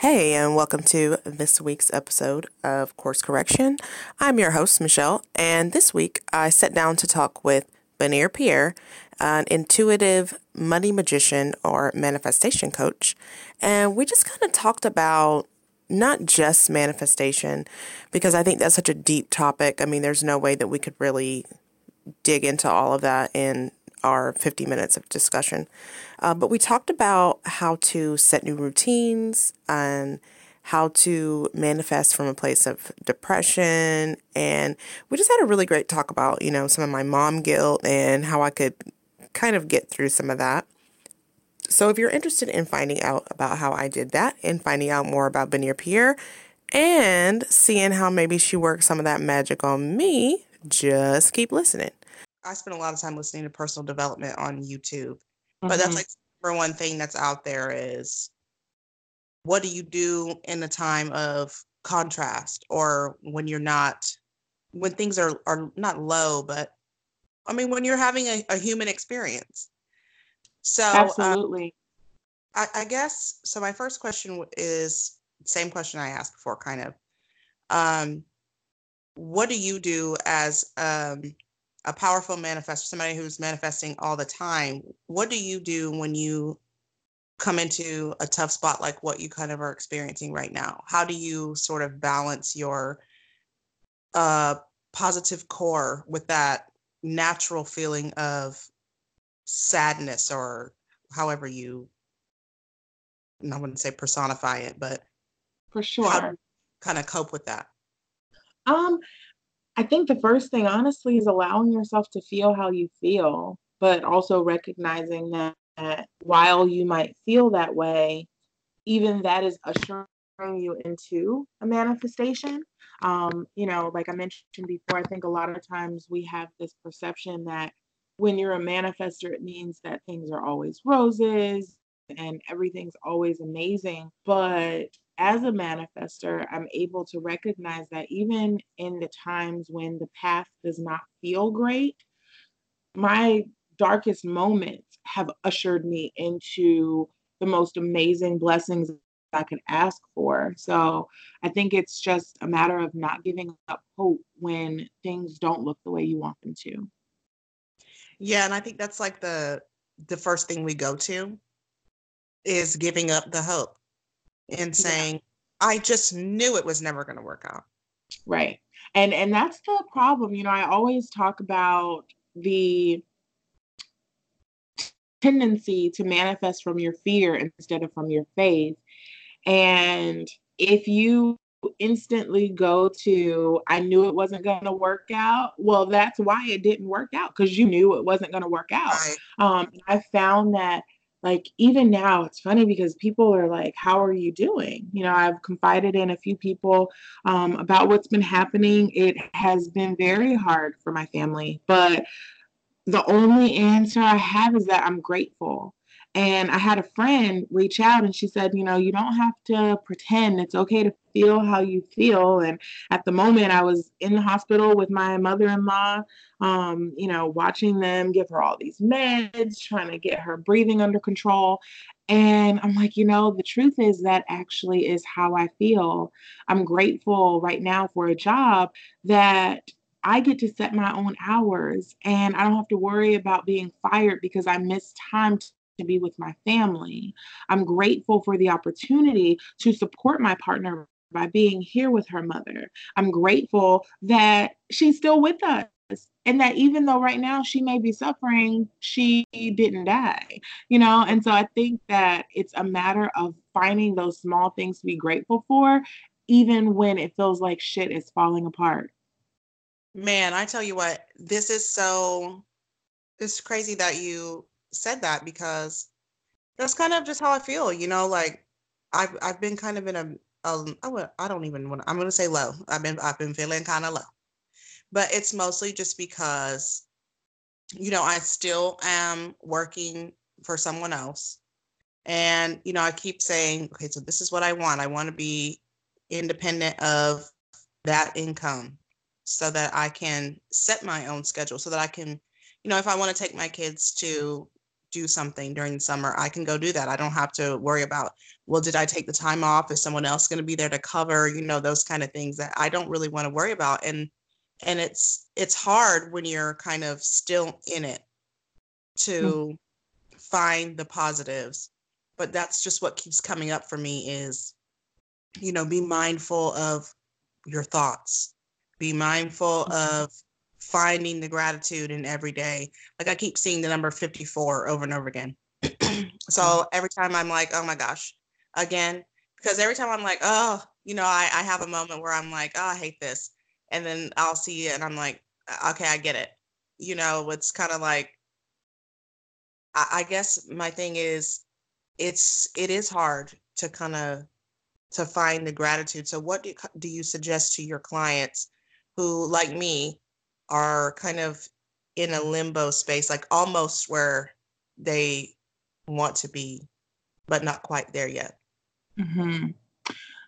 Hey, and welcome to this week's episode of Course Correction. I'm your host, Michelle, and this week I sat down to talk with Benir Pierre, an intuitive money magician or manifestation coach, and we just kind of talked about not just manifestation, because I think that's such a deep topic. I mean, there's no way that we could really dig into all of that in our 50 minutes of discussion. Uh, but we talked about how to set new routines and how to manifest from a place of depression. And we just had a really great talk about, you know, some of my mom guilt and how I could kind of get through some of that. So if you're interested in finding out about how I did that and finding out more about Benir Pierre and seeing how maybe she worked some of that magic on me, just keep listening. I spend a lot of time listening to personal development on YouTube. Mm-hmm. But that's mm-hmm. like number one thing that's out there is what do you do in a time of contrast or when you're not when things are are not low but i mean when you're having a, a human experience so um, absolutely um, I, I guess so my first question is same question i asked before kind of um what do you do as um a powerful manifestor, somebody who's manifesting all the time, what do you do when you come into a tough spot like what you kind of are experiencing right now? How do you sort of balance your uh, positive core with that natural feeling of sadness or however you, I wouldn't say personify it, but for sure, kind of cope with that? Um, I think the first thing, honestly, is allowing yourself to feel how you feel, but also recognizing that, that while you might feel that way, even that is ushering you into a manifestation. Um, you know, like I mentioned before, I think a lot of times we have this perception that when you're a manifester, it means that things are always roses and everything's always amazing. But as a manifester, I'm able to recognize that even in the times when the path does not feel great, my darkest moments have ushered me into the most amazing blessings I could ask for. So I think it's just a matter of not giving up hope when things don't look the way you want them to. Yeah, and I think that's like the the first thing we go to is giving up the hope and saying, yeah. I just knew it was never going to work out. Right. And and that's the problem. You know, I always talk about the tendency to manifest from your fear instead of from your faith. And if you instantly go to I knew it wasn't going to work out, well that's why it didn't work out because you knew it wasn't going to work out. Right. Um I found that like even now it's funny because people are like how are you doing? You know i've confided in a few people um, about what's been happening. It has been very hard for my family but the only answer i have is that i'm grateful and I had a friend reach out and she said, you know, you don't have to pretend. It's okay to feel how you feel. And at the moment, I was in the hospital with my mother in law, um, you know, watching them give her all these meds, trying to get her breathing under control. And I'm like, you know, the truth is that actually is how I feel. I'm grateful right now for a job that I get to set my own hours and I don't have to worry about being fired because I missed time to be with my family. I'm grateful for the opportunity to support my partner by being here with her mother. I'm grateful that she's still with us and that even though right now she may be suffering, she didn't die, you know? And so I think that it's a matter of finding those small things to be grateful for, even when it feels like shit is falling apart. Man, I tell you what, this is so, it's crazy that you said that because that's kind of just how I feel, you know, like I've I've been kind of in a um I would I don't even want I'm gonna say low. I've been I've been feeling kind of low. But it's mostly just because, you know, I still am working for someone else. And, you know, I keep saying, okay, so this is what I want. I want to be independent of that income so that I can set my own schedule, so that I can, you know, if I want to take my kids to do something during the summer, I can go do that. I don't have to worry about, well, did I take the time off? Is someone else going to be there to cover? You know, those kind of things that I don't really want to worry about. And and it's it's hard when you're kind of still in it to mm-hmm. find the positives. But that's just what keeps coming up for me is, you know, be mindful of your thoughts. Be mindful mm-hmm. of finding the gratitude in every day. Like I keep seeing the number 54 over and over again. so mm-hmm. every time I'm like, oh my gosh, again, because every time I'm like, oh, you know, I, I have a moment where I'm like, oh, I hate this. And then I'll see it and I'm like, okay, I get it. You know, it's kind of like, I, I guess my thing is, it's, it is hard to kind of, to find the gratitude. So what do, do you suggest to your clients who, like me, are kind of in a limbo space, like almost where they want to be, but not quite there yet. Mm-hmm.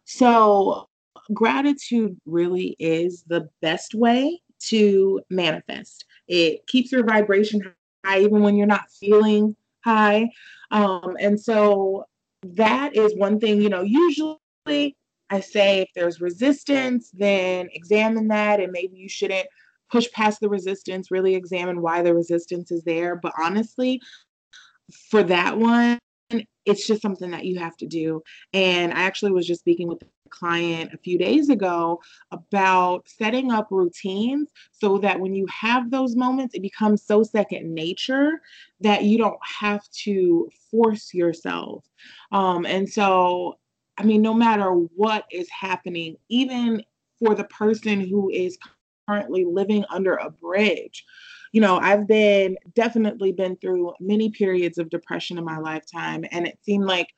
So, gratitude really is the best way to manifest. It keeps your vibration high, even when you're not feeling high. Um, and so, that is one thing, you know, usually I say if there's resistance, then examine that, and maybe you shouldn't push past the resistance, really examine why the resistance is there. But honestly, for that one, it's just something that you have to do. And I actually was just speaking with a client a few days ago about setting up routines so that when you have those moments, it becomes so second nature that you don't have to force yourself. Um, and so, I mean, no matter what is happening, even for the person who is currently living under a bridge. You know, I've been definitely been through many periods of depression in my lifetime, and it seemed like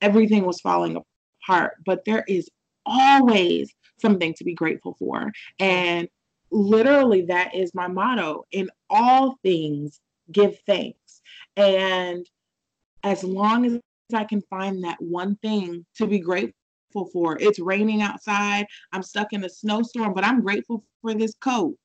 everything was falling apart. But there is always something to be grateful for. And literally, that is my motto in all things, give thanks. And as long as I can find that one thing to be grateful grateful for. It's raining outside. I'm stuck in a snowstorm, but I'm grateful for this coat.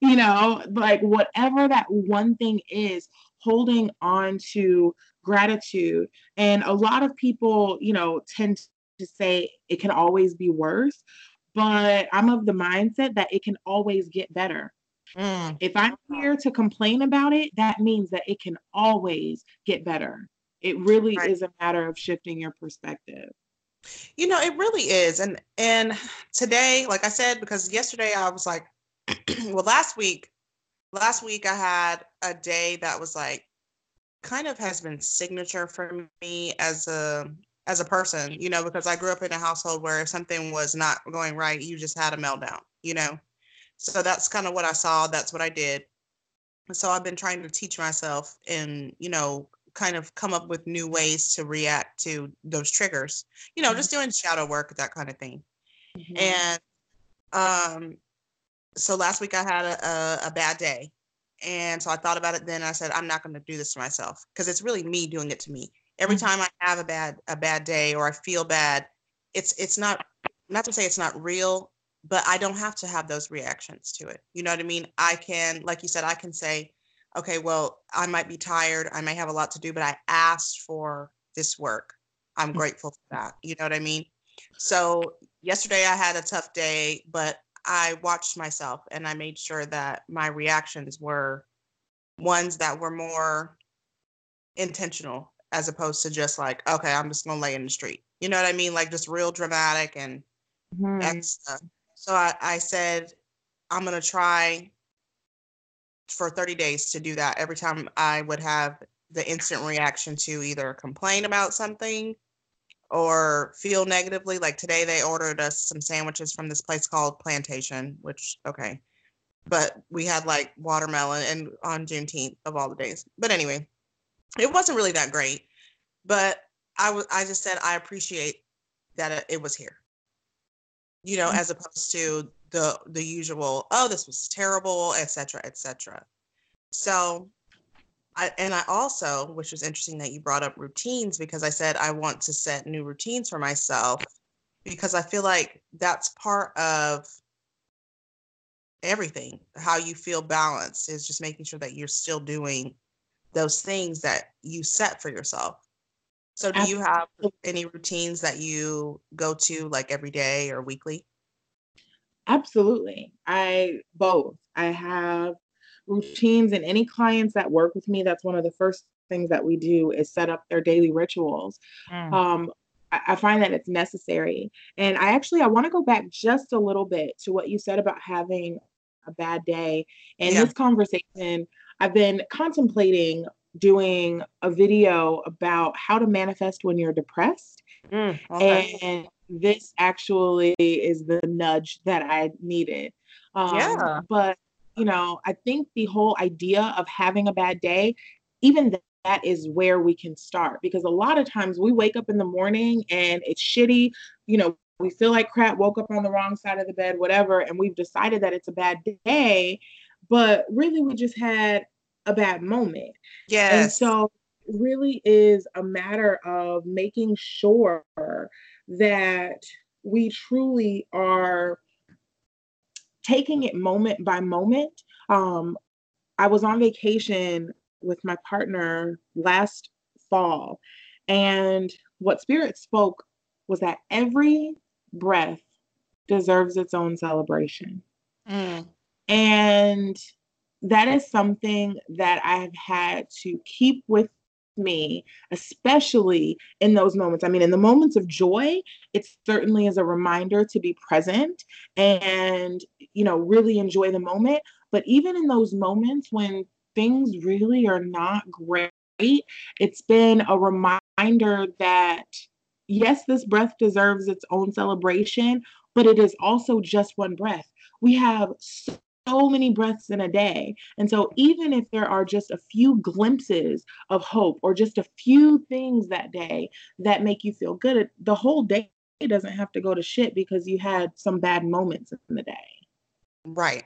You know, like whatever that one thing is, holding on to gratitude. And a lot of people, you know, tend to say it can always be worse, but I'm of the mindset that it can always get better. Mm. If I'm here to complain about it, that means that it can always get better. It really right. is a matter of shifting your perspective. You know, it really is. And and today, like I said, because yesterday I was like, well, last week, last week I had a day that was like kind of has been signature for me as a as a person, you know, because I grew up in a household where if something was not going right, you just had a meltdown, you know. So that's kind of what I saw. That's what I did. So I've been trying to teach myself and, you know, kind of come up with new ways to react to those triggers. You know, mm-hmm. just doing shadow work, that kind of thing. Mm-hmm. And um, so last week I had a, a, a, bad day. And so I thought about it then I said, I'm not going to do this to myself because it's really me doing it to me. Every mm-hmm. time I have a bad a bad day or I feel bad, it's it's not not to say it's not real, but I don't have to have those reactions to it. You know what I mean? I can, like you said, I can say, okay, well, I might be tired. I may have a lot to do, but I asked for this work. I'm mm. grateful for that. You know what I mean? So yesterday I had a tough day, but I watched myself and I made sure that my reactions were ones that were more intentional as opposed to just like, okay, I'm just gonna lay in the street. You know what I mean? Like just real dramatic and mm-hmm. So I, I said, I'm gonna try for 30 days to do that every time I would have the instant reaction to either complain about something or feel negatively. Like today, they ordered us some sandwiches from this place called Plantation, which, okay. But we had like watermelon and on Juneteenth of all the days. But anyway, it wasn't really that great. But I was I just said I appreciate that it was here. You know, mm-hmm. as opposed to the the usual oh this was terrible etc etc so I, and I also, which was interesting that you brought up routines because I said I want to set new routines for myself because I feel like that's part of everything. How you feel balanced is just making sure that you're still doing those things that you set for yourself. So do you have any routines that you go to like every day or weekly? Absolutely. I both. I have routines and any clients that work with me, that's one of the first things that we do is set up their daily rituals. Mm. Um, I, I find that it's necessary. And I actually I want to go back just a little bit to what you said about having a bad day. In yeah. this conversation, I've been contemplating doing a video about how to manifest when you're depressed. Mm, okay. And this actually is the nudge that I needed. Um, yeah. But, you know, I think the whole idea of having a bad day, even that is where we can start because a lot of times we wake up in the morning and it's shitty, you know, we feel like crap, woke up on the wrong side of the bed, whatever, and we've decided that it's a bad day, but really we just had a bad moment. Yes. And so really is a matter of making sure that we truly are taking it moment by moment. Um, I was on vacation with my partner last fall, and what Spirit spoke was that every breath deserves its own celebration. Mm. And that is something that I've had to keep with me, especially in those moments. I mean, in the moments of joy, it certainly is a reminder to be present and, you know, really enjoy the moment. But even in those moments when things really are not great, it's been a reminder that, yes, this breath deserves its own celebration, but it is also just one breath. We have so so many breaths in a day. And so, even if there are just a few glimpses of hope or just a few things that day that make you feel good, the whole day doesn't have to go to shit because you had some bad moments in the day. Right.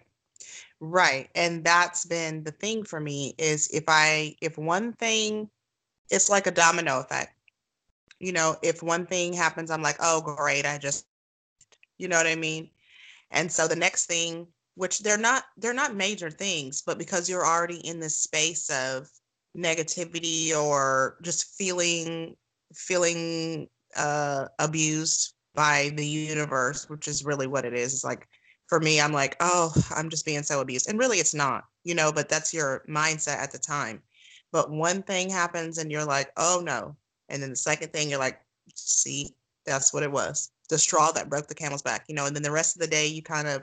Right. And that's been the thing for me is if I, if one thing, it's like a domino effect. You know, if one thing happens, I'm like, oh, great. I just, you know what I mean? And so the next thing which they're not they're not major things but because you're already in this space of negativity or just feeling feeling uh abused by the universe which is really what it is it's like for me i'm like oh i'm just being so abused. And really it's not you know but that's your mindset at the time. But one thing happens and you're like oh no. And then the second thing you're like see that's what it was. The straw that broke the camel's back you know and then the rest of the day you kind of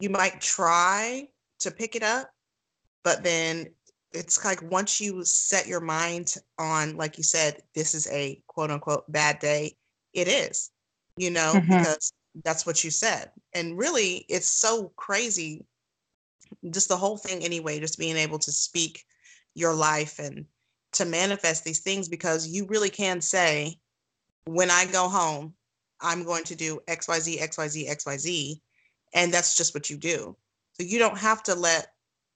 you might try to pick it up, but then it's like once you set your mind on, like you said, this is a quote unquote bad day, it is, you know, mm-hmm. because that's what you said. And really, it's so crazy. Just the whole thing, anyway, just being able to speak your life and to manifest these things because you really can say, when I go home, I'm going to do XYZ, XYZ, XYZ and that's just what you do. So you don't have to let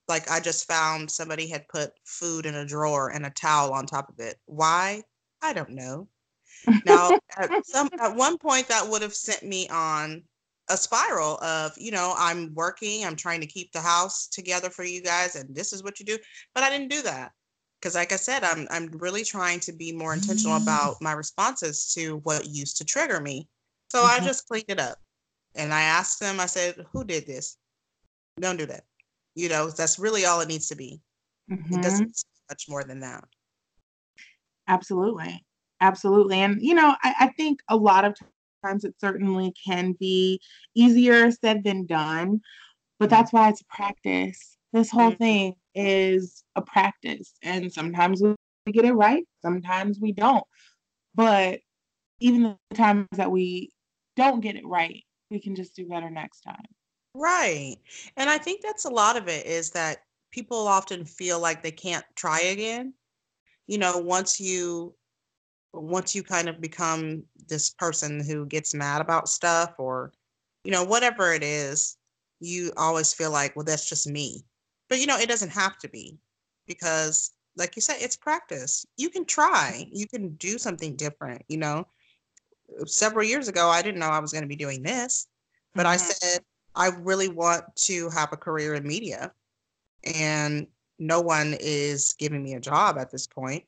like i just found somebody had put food in a drawer and a towel on top of it. Why? I don't know. Now at some at one point that would have sent me on a spiral of you know i'm working i'm trying to keep the house together for you guys and this is what you do but i didn't do that. Because like i said i'm i'm really trying to be more intentional about my responses to what used to trigger me. So mm-hmm. i just cleaned it up and I asked them, I said, who did this? Don't do that. You know, that's really all it needs to be. Mm-hmm. It doesn't much more than that. Absolutely. Absolutely. And, you know, I, I think a lot of times it certainly can be easier said than done, but mm-hmm. that's why it's a practice. This whole mm-hmm. thing is a practice. And sometimes we get it right, sometimes we don't. But even the times that we don't get it right, we can just do better next time. Right. And I think that's a lot of it is that people often feel like they can't try again. You know, once you once you kind of become this person who gets mad about stuff or you know whatever it is, you always feel like, well that's just me. But you know, it doesn't have to be because like you said it's practice. You can try. You can do something different, you know several years ago, I didn't know I was going to be doing this, but mm-hmm. I said, I really want to have a career in media. And no one is giving me a job at this point.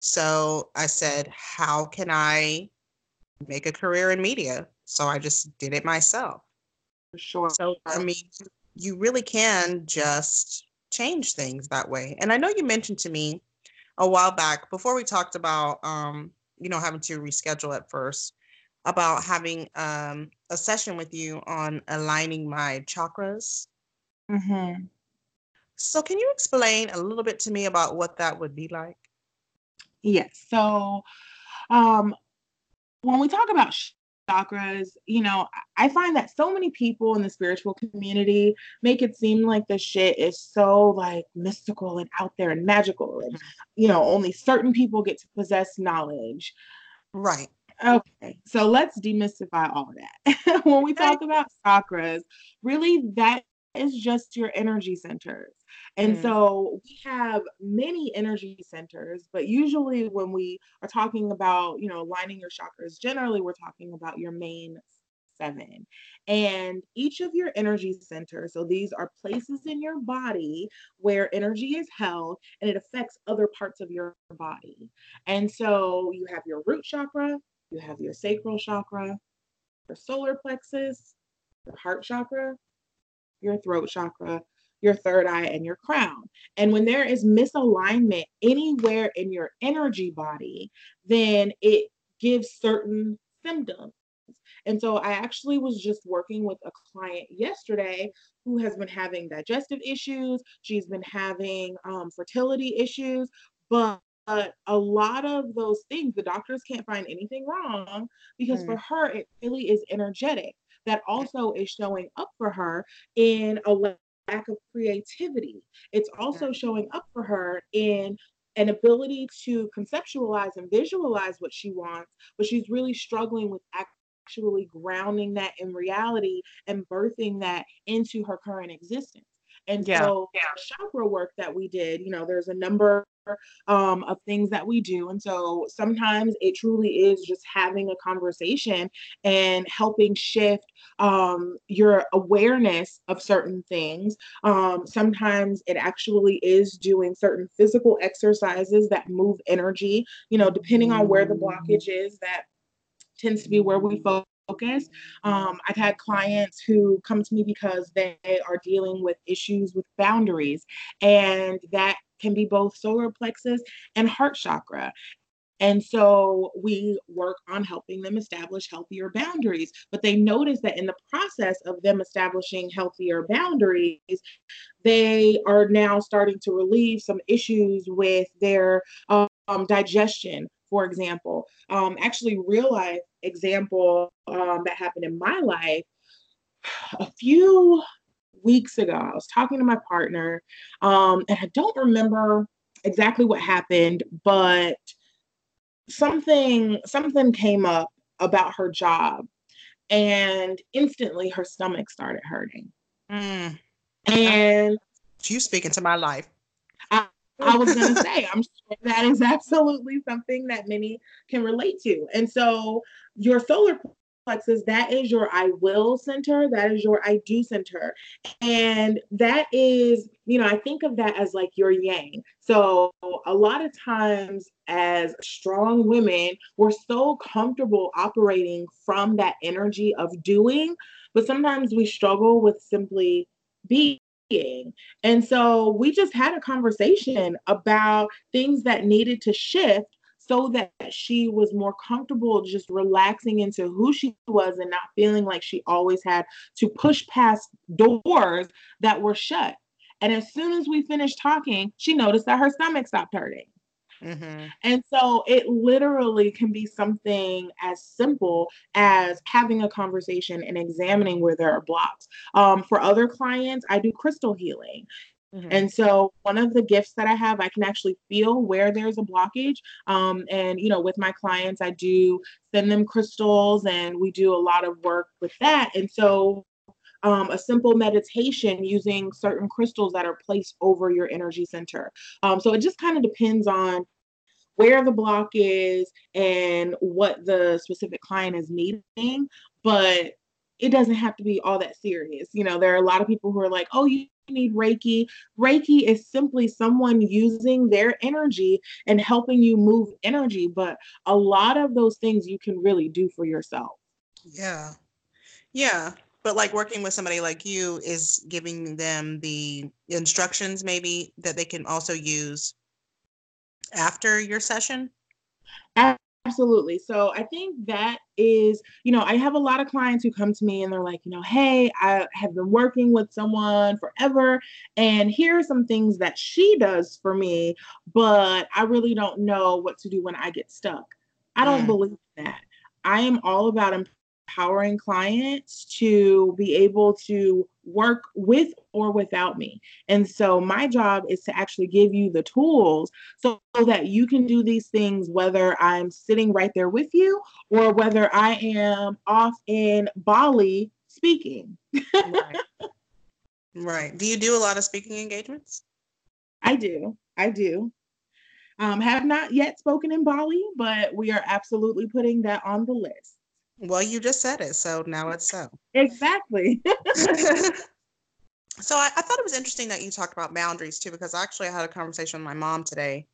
So I said, how can I make a career in media? So I just did it myself. For sure. So, I mean, you really can just change things that way. And I know you mentioned to me a while back before we talked about, um, you know, having to reschedule at first about having um, a session with you on aligning my chakras. Mm-hmm. So, can you explain a little bit to me about what that would be like? Yes. So, um, when we talk about chakras, you know, I find that so many people in the spiritual community make it seem like the shit is so like mystical and out there and magical, and mm-hmm. you know, only certain people get to possess knowledge. Right. Okay, so let's demystify all of that. when we talk about chakras, really that is just your energy centers. And mm. so we have many energy centers, but usually when we are talking about, you know, aligning your chakras, generally we're talking about your main seven. And each of your energy centers, so these are places in your body where energy is held and it affects other parts of your body. And so you have your root chakra, you have your sacral chakra, your solar plexus, your heart chakra, your throat chakra, your third eye, and your crown. And when there is misalignment anywhere in your energy body, then it gives certain symptoms. And so I actually was just working with a client yesterday who has been having digestive issues. She's been having um, fertility issues, but a lot of those things, the doctors can't find anything wrong because mm. for her, it really is energetic that also is showing up for her in a lack of creativity. It's also showing up for her in an ability to conceptualize and visualize what she wants, but she's really struggling with actually grounding that in reality and birthing that into her current existence. And yeah, so yeah. chakra work that we did, you know, there's a number um, of things that we do. And so sometimes it truly is just having a conversation and helping shift um, your awareness of certain things. Um, sometimes it actually is doing certain physical exercises that move energy, you know, depending on where the blockage is, that tends to be where we focus focus. Um, I've had clients who come to me because they are dealing with issues with boundaries, and that can be both solar plexus and heart chakra. And so we work on helping them establish healthier boundaries. But they notice that in the process of them establishing healthier boundaries, they are now starting to relieve some issues with their um, digestion, for example. Um, actually, real life example um, that happened in my life a few weeks ago. I was talking to my partner, um, and I don't remember exactly what happened, but something something came up about her job, and instantly her stomach started hurting. Mm. And you speaking to my life. I, was going to say, I'm sure that is absolutely something that many can relate to. And so your solar plexus, that is your I will center, that is your I do center. And that is, you know, I think of that as like your yang. So a lot of times as strong women, we're so comfortable operating from that energy of doing, but sometimes we struggle with simply being and so we just had a conversation about things that needed to shift so that she was more comfortable just relaxing into who she was and not feeling like she always had to push past doors that were shut. And as soon as we finished talking, she noticed that her stomach stopped hurting. Mm-hmm. And so it literally can be something as simple as having a conversation and examining where there are blocks. Um, for other clients, I do crystal healing. Mm-hmm. And so, one of the gifts that I have, I can actually feel where there's a blockage. Um, and, you know, with my clients, I do send them crystals and we do a lot of work with that. And so, um, a simple meditation using certain crystals that are placed over your energy center. Um, so it just kind of depends on where the block is and what the specific client is needing. But it doesn't have to be all that serious. You know, there are a lot of people who are like, oh, you need Reiki. Reiki is simply someone using their energy and helping you move energy. But a lot of those things you can really do for yourself. Yeah. Yeah. But like working with somebody like you is giving them the instructions maybe that they can also use after your session. Absolutely. So I think that is, you know, I have a lot of clients who come to me and they're like, you know, hey, I have been working with someone forever, and here are some things that she does for me, but I really don't know what to do when I get stuck. I don't mm. believe that. I am all about empowering clients to be able to work with or without me. And so my job is to actually give you the tools so, so, that you can do these things whether I'm sitting right there with you or whether I am off in Bali speaking. right. right. Do you do a lot of speaking engagements? I do. I do. Um, have not yet spoken in Bali, but we are absolutely putting that on the list. Well, you just said it, so now it's so. Exactly. so I, I, thought it was interesting that you talked about boundaries too, because actually I had a conversation with my mom today,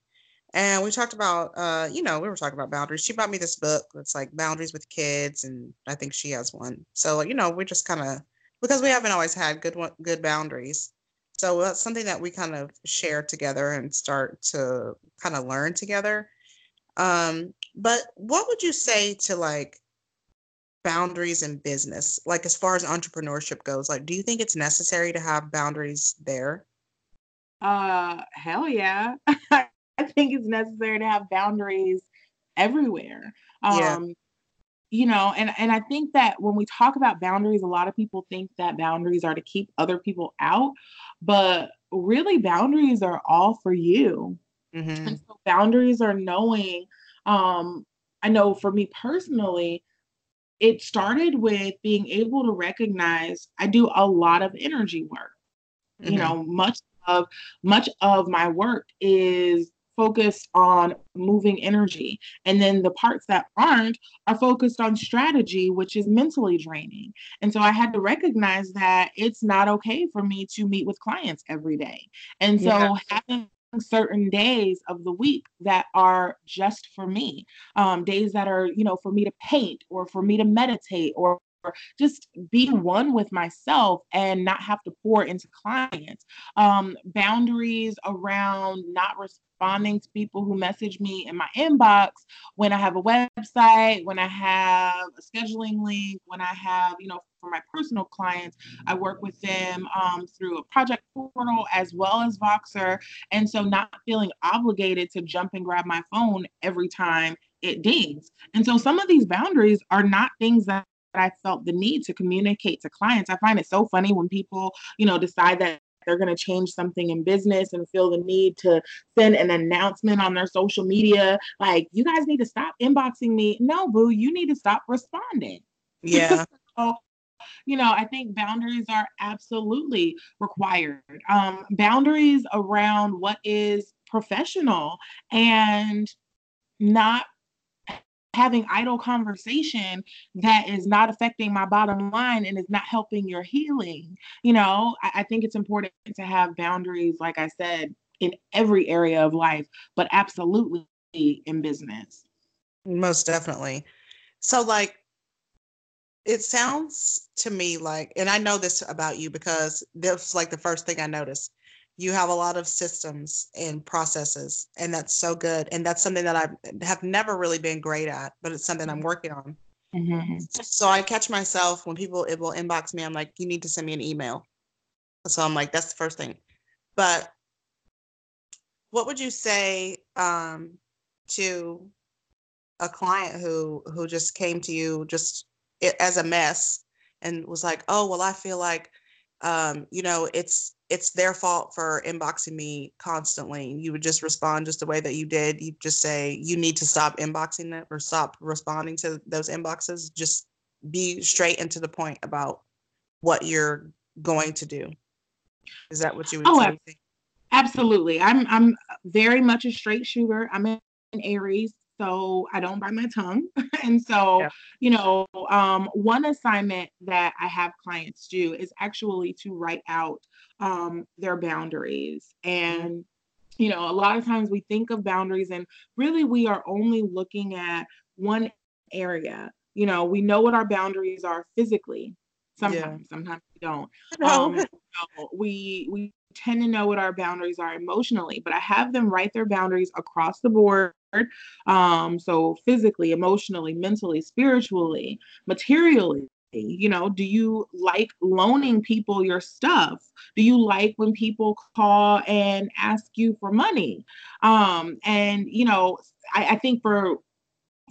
and we talked about, uh, you know, we were talking about boundaries. She bought me this book that's like boundaries with kids, and I think she has one. So you know, we just kind of because we haven't always had good one, good boundaries. So that's something that we kind of share together and start to kind of learn together. Um, but what would you say to like boundaries in business like as far as entrepreneurship goes like do you think it's necessary to have boundaries there uh hell yeah i think it's necessary to have boundaries everywhere um yeah. you know and and i think that when we talk about boundaries a lot of people think that boundaries are to keep other people out but really boundaries are all for you mm-hmm. and so boundaries are knowing um i know for me personally it started with being able to recognize I do a lot of energy work. Mm-hmm. You know, much of much of my work is focused on moving energy and then the parts that aren't are focused on strategy which is mentally draining and so i had to recognize that it's not okay for me to meet with clients every day and so yeah. having certain days of the week that are just for me um, days that are you know for me to paint or for me to meditate or just be one with myself and not have to pour into clients. Um, boundaries around not responding to people who message me in my inbox when I have a website, when I have a scheduling link, when I have, you know, for my personal clients, I work with them um, through a project portal as well as Voxer. And so not feeling obligated to jump and grab my phone every time it dings. And so some of these boundaries are not things that I felt the need to communicate to clients. I find it so funny when people, you know, decide that they're going to change something in business and feel the need to send an announcement on their social media. Like you guys need to stop inboxing me. No boo you need to stop responding. Yeah. So, you know i think boundaries are absolutely required. Um, boundaries around what is professional and not having idle conversation that is not affecting my bottom line and is not helping your healing. You know, I, I think it's important to have boundaries, like I said, in every area of life, but absolutely in business. Most definitely. So, like, it sounds to me like, and I know this about you because this like the first thing I noticed you have a lot of systems and processes and that's so good and that's something that i have never really been great at but it's something i'm working on. Mm-hmm. so i catch myself when people it will inbox me i'm like you need to send me an email. So i'm like that's the first thing. But what would you say um, to a client who who just came to you just as a mess and was like oh well i feel like um, you know it's it's their fault for inboxing me constantly. You would just respond just the way that you did. You just say you need to stop inboxing them or stop responding to those inboxes. Just be straight and to the point about what you're going to do. Is that what you would oh, say? Absolutely. I'm I'm very much a straight shooter. I'm in Aries, so I don't bite my tongue. and so, yeah. you know, um, one assignment that I have clients do is actually to write out um, their boundaries. And, you know, a lot of times we think of boundaries and really we are only looking at one area. You know, we know what our boundaries are physically. Sometimes, yeah. sometimes we don't. Um, you know, we we tend to know what our boundaries are emotionally, but I have them write their boundaries across the board. Um, so physically, emotionally, mentally, spiritually, materially. You know, do you like loaning people your stuff? Do you like when people call and ask you for money? Um, and you know, I, I think for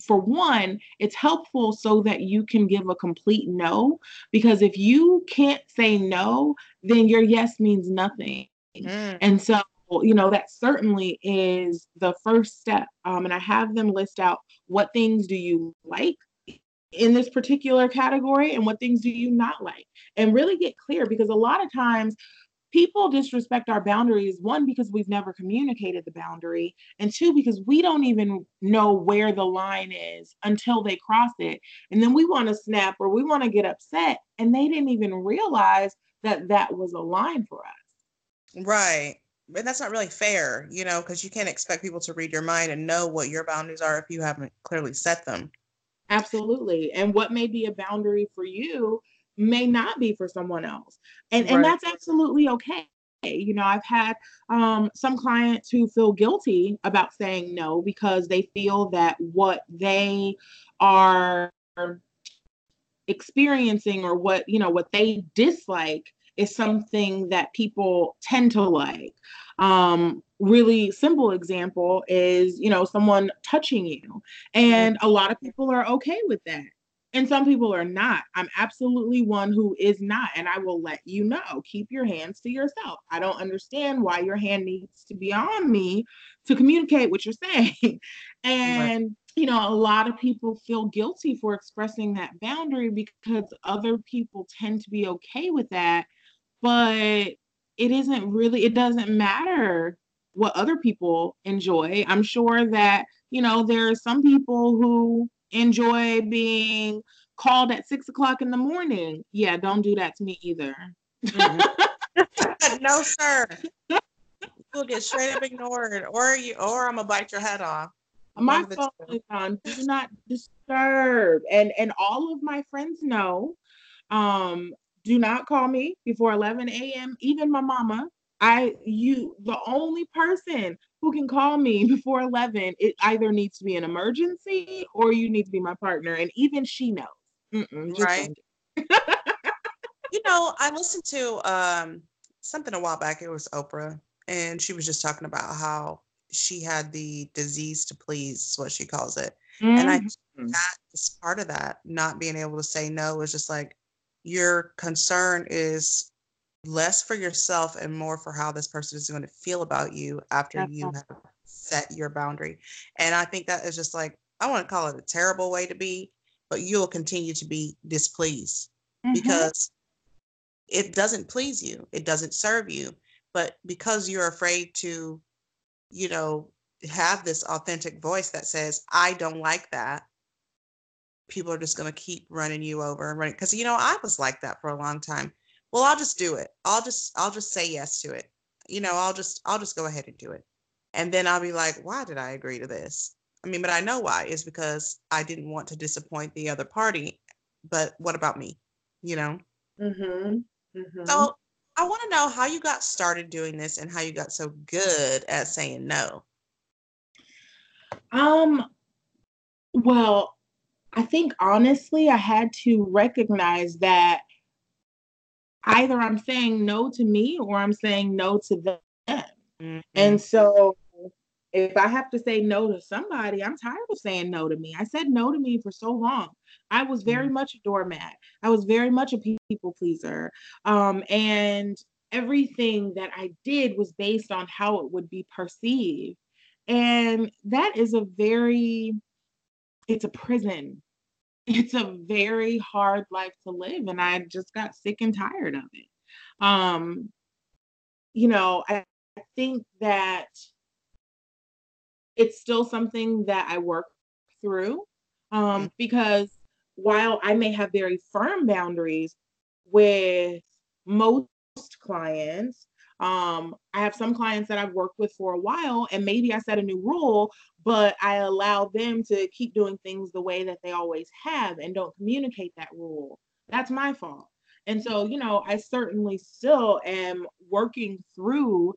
for one, it's helpful so that you can give a complete no. Because if you can't say no, then your yes means nothing. Mm. And so, you know, that certainly is the first step. Um, and I have them list out what things do you like in this particular category and what things do you not like and really get clear because a lot of times people disrespect our boundaries one because we've never communicated the boundary and two because we don't even know where the line is until they cross it and then we want to snap or we want to get upset and they didn't even realize that that was a line for us right and that's not really fair you know because you can't expect people to read your mind and know what your boundaries are if you haven't clearly set them absolutely and what may be a boundary for you may not be for someone else. And right. and that's absolutely okay. You know, I've had um, some clients who feel guilty about saying no because they feel that what they are experiencing or what, you know, what they dislike is something that people tend to like. Um, really simple example is, you know, someone touching you. And a lot of people are okay with that and some people are not. I'm absolutely one who is not, and I will let you know. Keep your hands to yourself. I don't understand why your hand needs to be on me to communicate what you're saying. and, right. you know, a lot of people feel guilty for expressing that boundary because other people tend to be okay with that. But it isn't really, it doesn't matter what other people enjoy. I'm sure that, you know, there are some people who enjoy being called at six o'clock in the morning. Yeah, don't do that to me either. Mm-hmm. no, sir. You'll get straight up ignored, or you, or I'm gonna bite your head off. My phone is on. Do not disturb, and and all of my friends know. Um, do not call me before 11 a.m. Even my mama. I you the only person who can call me before 11 it either needs to be an emergency or you need to be my partner and even she knows right you know i listened to um something a while back it was oprah and she was just talking about how she had the disease to please what she calls it mm-hmm. and i mm-hmm. that is part of that not being able to say no is just like your concern is less for yourself and more for how this person is going to feel about you after That's you awesome. have set your boundary. And I think that is just like, I want to call it a terrible way to be, but you'll continue to be displeased mm-hmm. because it doesn't please you, it doesn't serve you. But because you're afraid to, you know, have this authentic voice that says, I don't like that, people are just going to keep running you over and running. Because, you know, I was like that for a long time. Well i'll just do it. I'll just i'll just say yes to it. You know i'll just i'll just go ahead and do it. And then i'll be like why did i agree to this? I mean but i know why. Is because i didn't want to disappoint the other party but what about me? You know? Mm-hmm. Mm-hmm. so i want to know how you got started doing this and how you got so good at saying no. Um well i think honestly i had to recognize that either I'm saying no to me or I'm saying no to them. Mm-hmm. And so if I have to say no to somebody, I'm tired of saying no to me. I said no to me for so long. I was very mm-hmm. much a doormat. I was very much a people pleaser. Um, and everything that I did was based on how it would be perceived. And that is a very, it's a prison. It's a very hard life to live and i just got sick and tired of it. Um you know i, I think that it's still something that i work through um, because while I may have very firm boundaries with most clients, um, I have some clients that I've worked with for a while, and maybe I set a new rule, but I allow them to keep doing things the way that they always have and don't communicate that rule. That's my fault. And so, you know, I certainly still am working through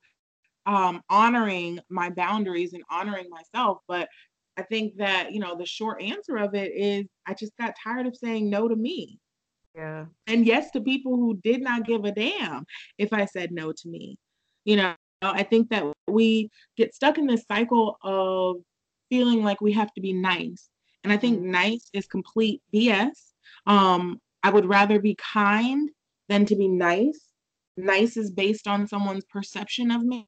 um, honoring my boundaries and honoring myself. But I think that, you know, the short answer of it is I just got tired of saying no to me. Yeah. And yes to people who did not give a damn if I said no to me. You know, I think that we get stuck in this cycle of feeling like we have to be nice. And I think mm-hmm. nice is complete BS. Um, I would rather be kind than to be nice. Nice is based on someone's perception of me.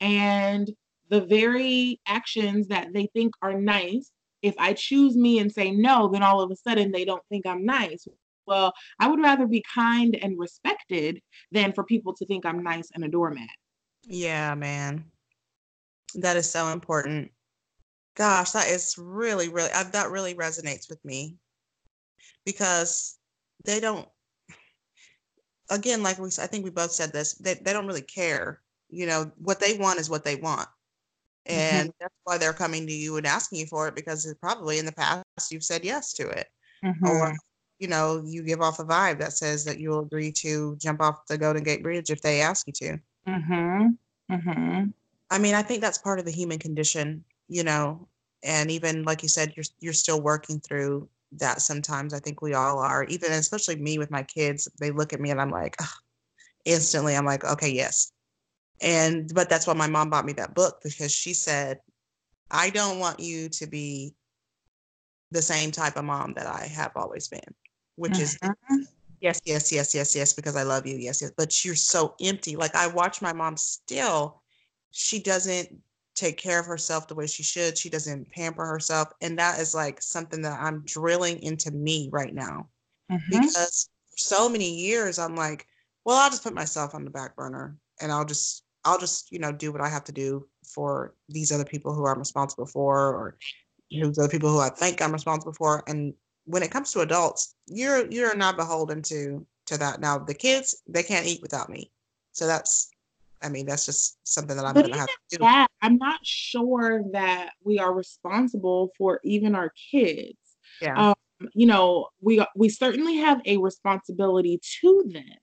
And the very actions that they think are nice, if I choose me and say no, then all of a sudden they don't think I'm nice. Well, I would rather be kind and respected than for people to think I'm nice and a doormat. Yeah, man. That is so important. Gosh, that is really, really, uh, that really resonates with me because they don't, again, like we, I think we both said this, they, they don't really care. You know, what they want is what they want. Mm-hmm. And mm-hmm. that's why they're coming to you and asking you for it because probably in the past you've said yes to it. Mm-hmm. Or, you know, you give off a vibe that says that you'll agree to jump off the Golden Gate Bridge if they ask you to. Mm-hmm. Mm-hmm. I mean, I think that's part of the human condition, you know, and even like you said, you're you're still working through that sometimes. I think we all are, even especially me with my kids. They look at me and I'm like, Ugh. instantly, I'm like, okay, yes. And but that's why my mom bought me that book because she said, I don't want you to be the same type of mom that I have always been, which mm-hmm. is yes, yes, yes, yes, yes, because I love you. Yes, yes. But you're so empty. Like I watch my mom still, she doesn't take care of herself the way she should. She doesn't pamper herself. And that is like something that I'm drilling into me right now. Mm-hmm. Because for so many years I'm like, well, I'll just put myself on the back burner and I'll just I'll just, you know, do what I have to do for these other people who I'm responsible for or those other people who I think I'm responsible for. And when it comes to adults, you're you're not beholden to to that. Now the kids, they can't eat without me. So that's I mean, that's just something that I'm but gonna have to do. That, I'm not sure that we are responsible for even our kids. Yeah. Um, you know, we we certainly have a responsibility to them,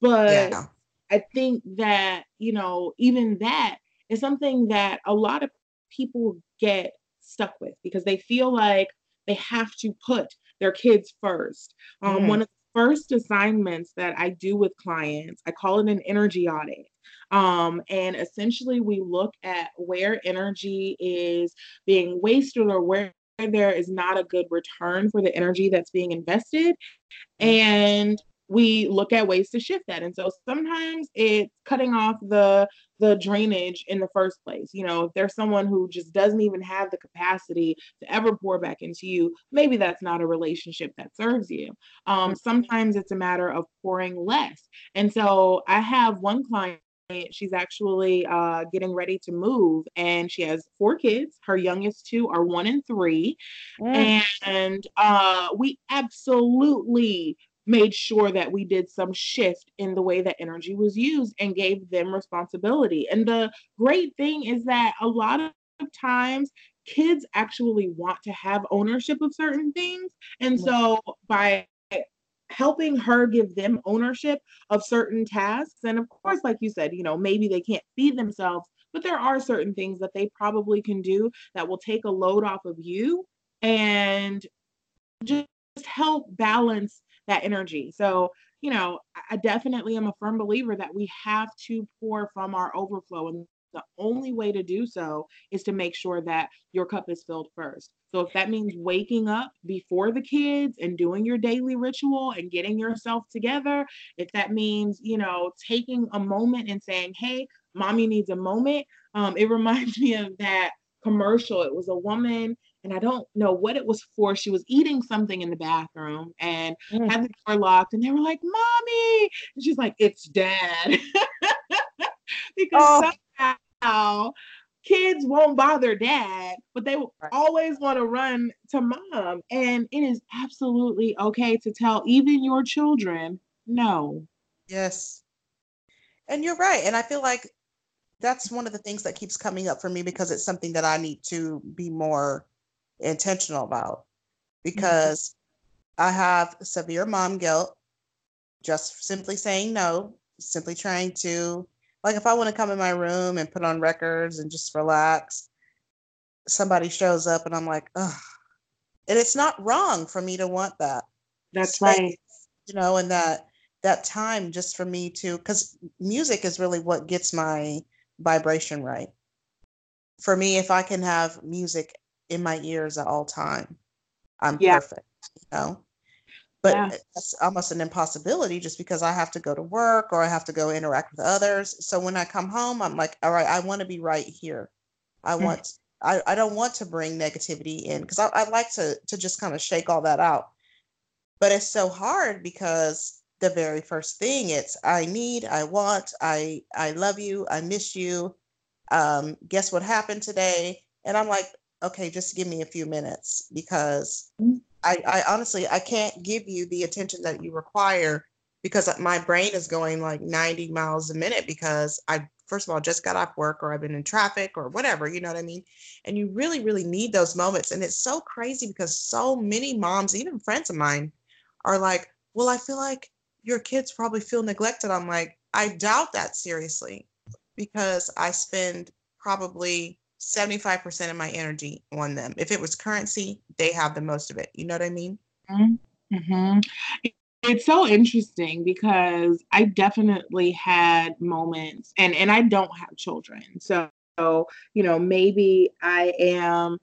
but yeah. I think that you know, even that is something that a lot of people get stuck with because they feel like they have to put their kids first. Um, mm. One of the first assignments that I do with clients, I call it an energy audit. Um, and essentially, we look at where energy is being wasted or where there is not a good return for the energy that's being invested. And we look at ways to shift that. And so sometimes it's cutting off the the drainage in the first place. You know, if there's someone who just doesn't even have the capacity to ever pour back into you, maybe that's not a relationship that serves you. Um, sometimes it's a matter of pouring less. And so I have one client she's actually uh, getting ready to move and she has four kids her youngest two are one and three mm. and uh, we absolutely made sure that we did some shift in the way that energy was used and gave them responsibility. And the great thing is that a lot of times kids actually want to have ownership of certain things. And so by helping her give them ownership of certain tasks, and of course, like you said, you know, maybe they can't feed themselves, but there are certain things that they probably can do that will take a load off of you and just help balance that energy. So, you know, I definitely am a firm believer that we have to pour from our overflow. And the only way to do so is to make sure that your cup is filled first. So if that means waking up before the kids and doing your daily ritual and getting yourself together, if that means, you know, taking a moment and saying, hey, mommy needs a moment, um, it reminds me of that commercial. It was a woman and I don't know what it was for. She was eating something in the bathroom and mm. had the door locked, and they were like, "Mommy," and she's like, "It's Dad," because oh. somehow kids won't bother dad, but they right. always want to run to mom. And it is absolutely okay to tell even your children no. Yes. And you're right. And I feel like that's one of the things that keeps coming up for me because it's something that I need to be more intentional about mm-hmm. because mm-hmm. I have severe mom guilt, just simply saying no, simply trying to, like, if I want to come in my room and put on records and just relax, somebody shows up and I'm like, oh, And it's not wrong for me to want that. That's space, right. You know, and that that time just for me to because music is really what gets my vibration right for me if i can have music in my ears at all time i'm yeah. perfect you know but yeah. that's almost an impossibility just because i have to go to work or i have to go interact with others so when i come home i'm like all right i want to be right here i mm-hmm. want I, I don't want to bring negativity in because I, I like to to just kind of shake all that out but it's so hard because the very first thing. It's I need, I want, I I love you, I miss you. Um, guess what happened today? And I'm like, okay, just give me a few minutes because mm-hmm. I, I honestly I can't give you the attention that you require because my brain is going like 90 miles a minute because I first of all just got off work or I've been in traffic or whatever, you know what I mean? And you really, really need those moments. And it's so crazy because so many moms, even friends of mine, are like, well, I feel like your kids probably feel neglected. I'm like, I doubt that seriously because I spend probably 75% of my energy on them. If it was currency, they have the most of it. You know what I mean? Mm-hmm. It's so interesting because I definitely had moments, and and I don't have children, so you know maybe I am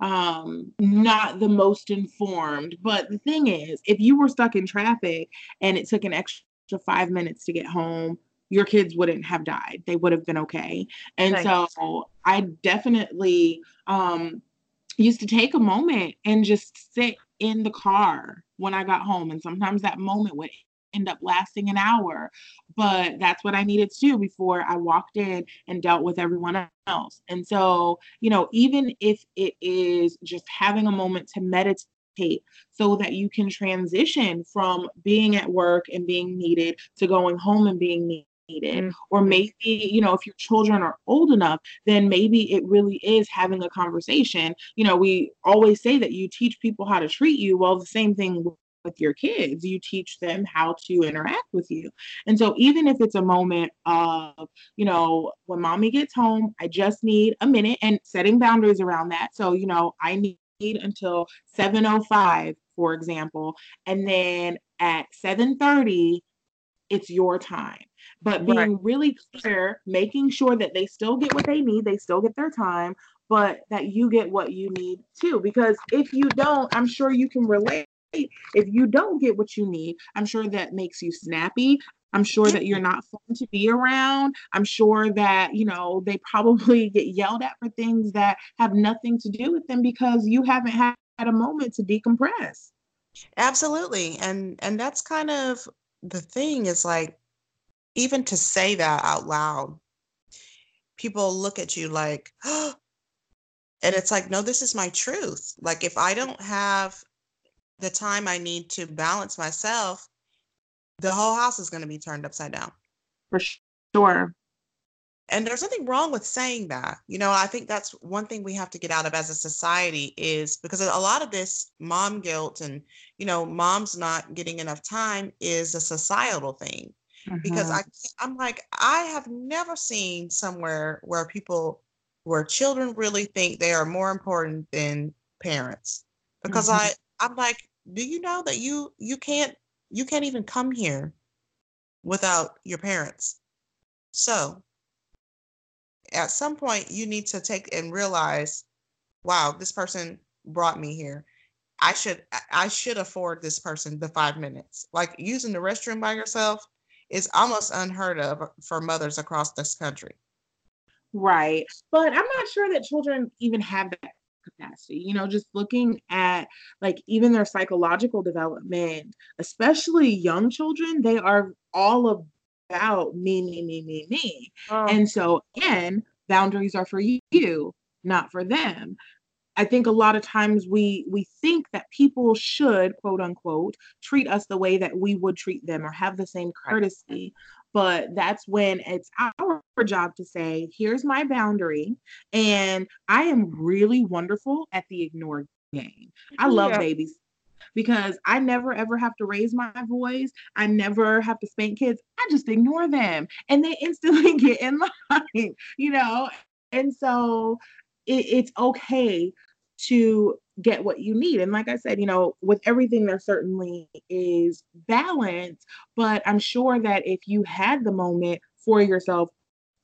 um, not the most informed. But the thing is, if you were stuck in traffic and it took an extra five minutes to get home, your kids wouldn't have died. They would have been okay. And so I definitely um, used to take a moment and just sit in the car when I got home. And sometimes that moment would end up lasting an hour. But that's what I needed to do before I walked in and dealt with everyone else. And so, you know, even if it is just having a moment to meditate so that you can transition from being at work and being needed to going home and being needed. Mm-hmm. Or maybe, you know, if your children are old enough, then maybe it really is having a conversation. You know, we always say that you teach people how to treat you. Well, the same thing with your kids. You teach them how to interact with you. And so even if it's a moment of, you know, when mommy gets home, I just need a minute and setting boundaries around that. So, you know, I need until 705 for example and then at 730 it's your time but being right. really clear making sure that they still get what they need they still get their time but that you get what you need too because if you don't i'm sure you can relate if you don't get what you need, I'm sure that makes you snappy. I'm sure that you're not fun to be around. I'm sure that, you know, they probably get yelled at for things that have nothing to do with them because you haven't had a moment to decompress. Absolutely. And and that's kind of the thing is like even to say that out loud, people look at you like, oh, and it's like, no, this is my truth. Like if I don't have the time I need to balance myself, the whole house is going to be turned upside down. For sure. And there's nothing wrong with saying that. You know, I think that's one thing we have to get out of as a society is because a lot of this mom guilt and, you know, mom's not getting enough time is a societal thing. Mm-hmm. Because I I'm like I have never seen somewhere where people where children really think they are more important than parents. Because mm-hmm. I I'm like do you know that you you can't you can't even come here without your parents so at some point you need to take and realize wow this person brought me here i should i should afford this person the five minutes like using the restroom by yourself is almost unheard of for mothers across this country right but i'm not sure that children even have that capacity you know just looking at like even their psychological development especially young children they are all about me me me me me oh. and so again boundaries are for you, not for them. I think a lot of times we we think that people should quote unquote treat us the way that we would treat them or have the same courtesy. But that's when it's our job to say, here's my boundary. And I am really wonderful at the ignore game. I oh, love yeah. babies because I never ever have to raise my voice. I never have to spank kids. I just ignore them and they instantly get in line, you know? And so it, it's okay to get what you need. And like I said, you know, with everything, there certainly is balance. But I'm sure that if you had the moment for yourself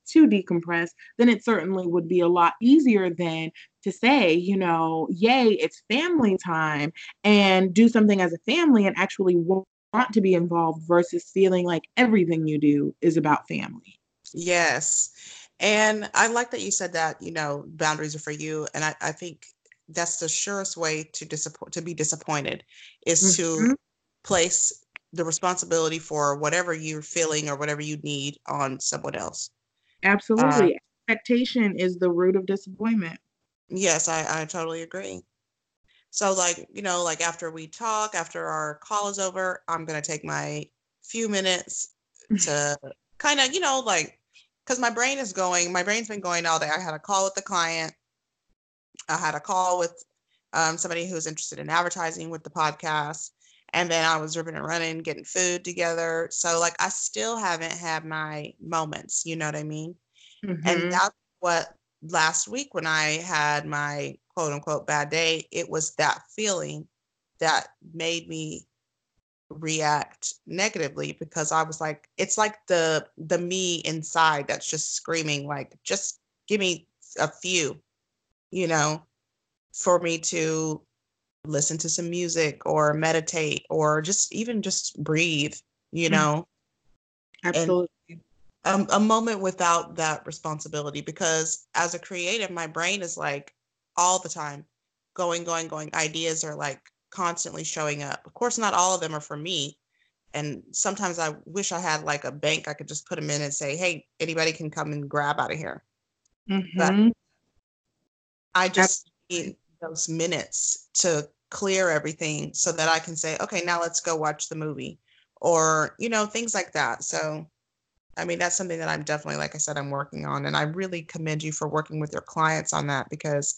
to decompress, then it certainly would be a lot easier than to say, you know, yay, it's family time and do something as a family and actually want to be involved versus feeling like everything you do is about family. Yes. And I like that you said that, you know, boundaries are for you. And I, I think that's the surest way to disappoint to be disappointed is mm-hmm. to place the responsibility for whatever you're feeling or whatever you need on someone else. Absolutely. Uh, Expectation is the root of disappointment. Yes, I, I totally agree. So, like, you know, like after we talk, after our call is over, I'm going to take my few minutes to kind of, you know, like, because my brain is going, my brain's been going all day. I had a call with the client I had a call with um, somebody who's interested in advertising with the podcast. And then I was ripping and running, getting food together. So, like, I still haven't had my moments, you know what I mean? Mm-hmm. And that's what last week when I had my quote unquote bad day, it was that feeling that made me react negatively because I was like, it's like the the me inside that's just screaming, like, just give me a few you know, for me to listen to some music or meditate or just even just breathe, you mm-hmm. know. Absolutely. And a, a moment without that responsibility because as a creative, my brain is like all the time going, going, going. Ideas are like constantly showing up. Of course, not all of them are for me. And sometimes I wish I had like a bank I could just put them in and say, hey, anybody can come and grab out of here. Mm-hmm. But I just need those minutes to clear everything so that I can say, okay, now let's go watch the movie or, you know, things like that. So, I mean, that's something that I'm definitely, like I said, I'm working on. And I really commend you for working with your clients on that because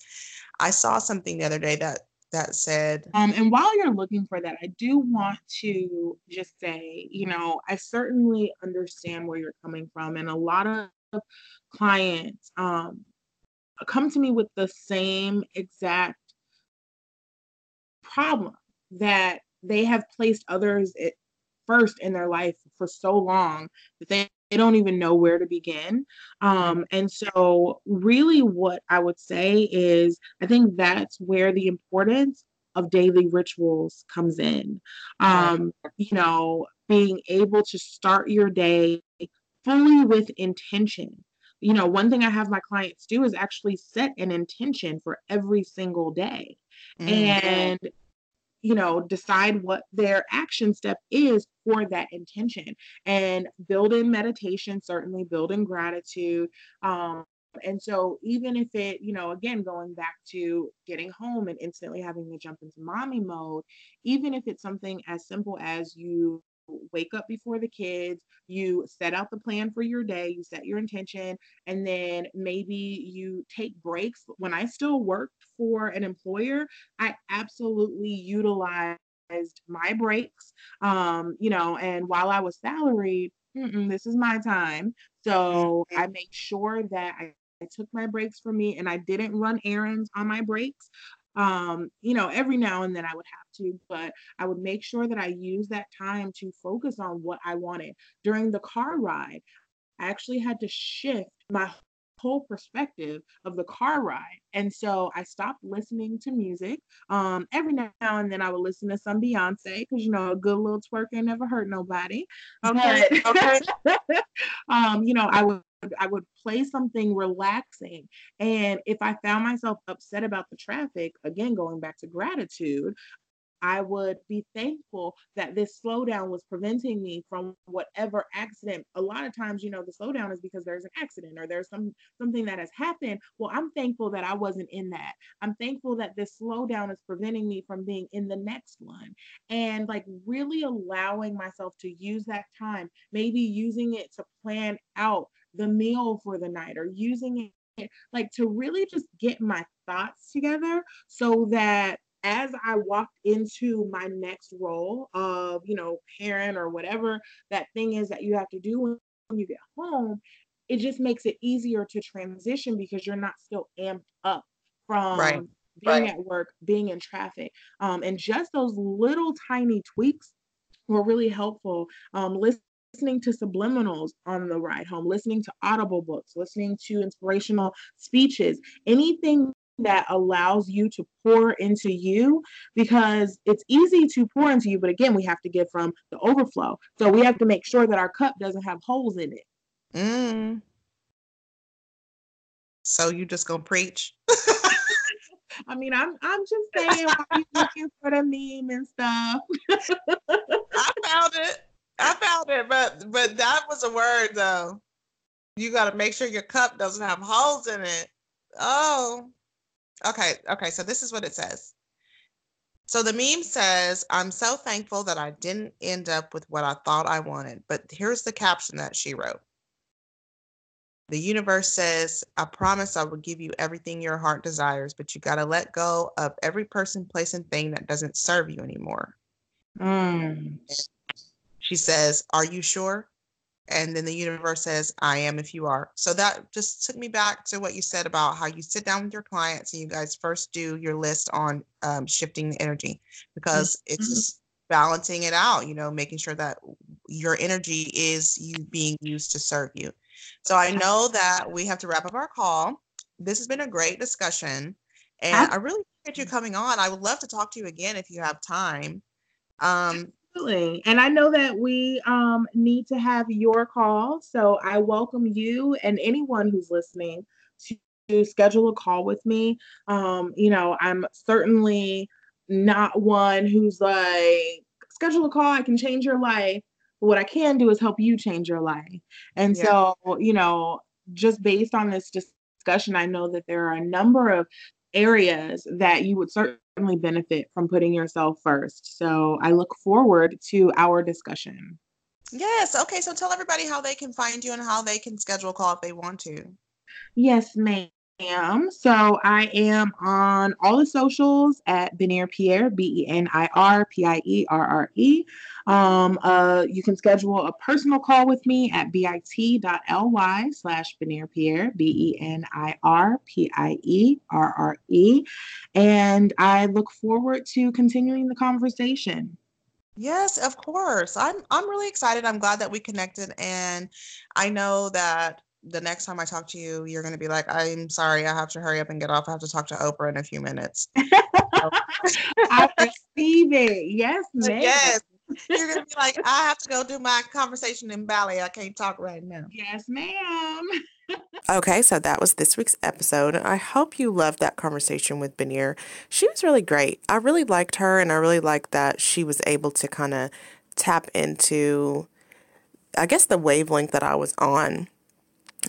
I saw something the other day that that said um, and while you're looking for that i do want to just say you know i certainly understand where you're coming from and a lot of clients um, come to me with the same exact problem that they have placed others at first in their life for so long that they, they don't even know where to begin. Um, and so, really, what I would say is I think that's where the importance of daily rituals comes in. Um, you know, being able to start your day fully with intention you know, one thing I have my clients do is actually set an intention for every single day mm-hmm. and, you know, decide what their action step is for that intention and build in meditation, certainly build in gratitude. Um, and so even if it, you know, again, going back to getting home and instantly having to jump into mommy mode, even if it's something as simple as you wake up before the kids, you set out the plan for your day, you set your intention, and then maybe you take breaks. When I still worked for an employer, I absolutely utilized my breaks. Um, you know, and while I was salaried, this is my time. So I made sure that I I took my breaks for me and I didn't run errands on my breaks. Um, you know, every now and then I would have to, but I would make sure that I use that time to focus on what I wanted. During the car ride, I actually had to shift my whole perspective of the car ride. And so I stopped listening to music. Um, every now and then I would listen to some Beyonce because you know a good little twerk ain't never hurt nobody. Okay. Okay. um, you know, I would I would play something relaxing. And if I found myself upset about the traffic, again, going back to gratitude, I would be thankful that this slowdown was preventing me from whatever accident. A lot of times, you know, the slowdown is because there's an accident or there's some something that has happened. Well, I'm thankful that I wasn't in that. I'm thankful that this slowdown is preventing me from being in the next one. And like really allowing myself to use that time, maybe using it to plan out the meal for the night or using it like to really just get my thoughts together so that as I walked into my next role of, you know, parent or whatever that thing is that you have to do when you get home, it just makes it easier to transition because you're not still amped up from Right. being Right. at work, being in traffic. Um, and just those little tiny tweaks were really helpful. Um, listening to subliminals on the ride home, listening to audible books, listening to inspirational speeches, anything that allows you to pour into you because it's easy to pour into you but again we have to get from the overflow so we have to make sure that our cup doesn't have holes in it Mm. So you just gonna preach? i mean i'm i'm just saying while you looking for the meme and stuff I found it. I found it, but but that was a word though. You got to make sure your cup doesn't have holes in it. Oh, okay, okay. So this is what it says. So the meme says, "I'm so thankful that I didn't end up with what I thought I wanted." But here's the caption that she wrote. The universe says, I promise I will give you everything your heart desires, but you got to let go of every person, place, and thing that doesn't serve you anymore. Mm. She says, Are you sure? And then the universe says, I am if you are. So that just took me back to what you said about how you sit down with your clients and you guys first do your list on um, shifting the energy because it's Mhm. just balancing it out, you know, making sure that your energy is you being used to serve you. So I know that we have to wrap up our call. This has been a great discussion. And I really appreciate you coming on. I would love to talk to you again if you have time. Um, Absolutely. And I know that we um, need to have your call. So I welcome you and anyone who's listening to, to schedule a call with me. Um, you know, I'm certainly not one who's like, schedule a call, I can change your life. But what I can do is help you change your life. And Yeah. so, you know, just based on this discussion, I know that there are a number of areas that you would certainly benefit from putting yourself first. So I look forward to our discussion. Yes. Okay. So tell everybody how they can find you and how they can schedule a call if they want to. Yes, ma'am. So I am on all the socials at Benir Pierre, B E N I R P I E R R E. Um, uh, you can schedule a personal call with me at bit.ly slash Benir Pierre, B E N I R P I E R R E. And I look forward to continuing the conversation. Yes, of course. I'm I'm really excited. I'm glad that we connected and I know that the next time I talk to you, you're going to be like, "I'm sorry, I have to hurry up and get off. I have to talk to Oprah in a few minutes." I receive it. Yes, ma'am. yes. You're going to be like, "I have to go do my conversation in ballet. I can't talk right now." Yes, ma'am. Okay, so that was this week's episode. I hope you loved that conversation with Benir. She was really great. I really liked her, and I really liked that she was able to kind of tap into, I guess, the wavelength that I was on.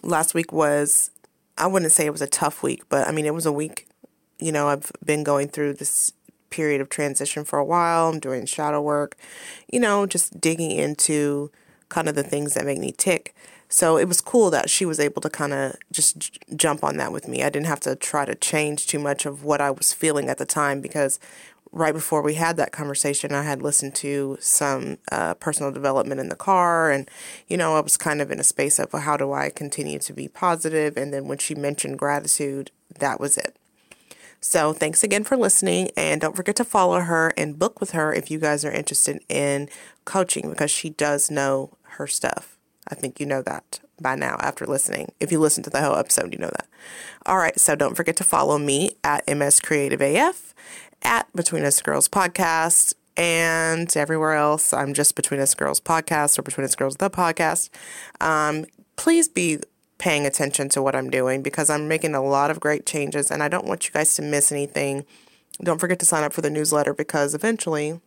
Last week was, I wouldn't say it was a tough week, but I mean, it was a week. You know, I've been going through this period of transition for a while. I'm doing shadow work, you know, just digging into kind of the things that make me tick. So it was cool that she was able to kind of just j- jump on that with me. I didn't have to try to change too much of what I was feeling at the time because right before we had that conversation, I had listened to some uh, personal development in the car. And, you know, I was kind of in a space of well, how do I continue to be positive? And then when she mentioned gratitude, that was it. So thanks again for listening. And don't forget to follow her and book with her if you guys are interested in coaching because she does know her stuff. I think you know that by now after listening. If you listen to the whole episode, you know that. All right. So don't forget to follow me at MS Creative AF, at Between Us Girls Podcast, and everywhere else. I'm just Between Us Girls Podcast or Between Us Girls the Podcast. Um, please be paying attention to what I'm doing because I'm making a lot of great changes and I don't want you guys to miss anything Don't forget to sign up for the newsletter because eventually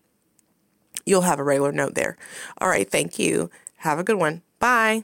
you'll have a regular note there. All right, thank you. Have a good one. Bye.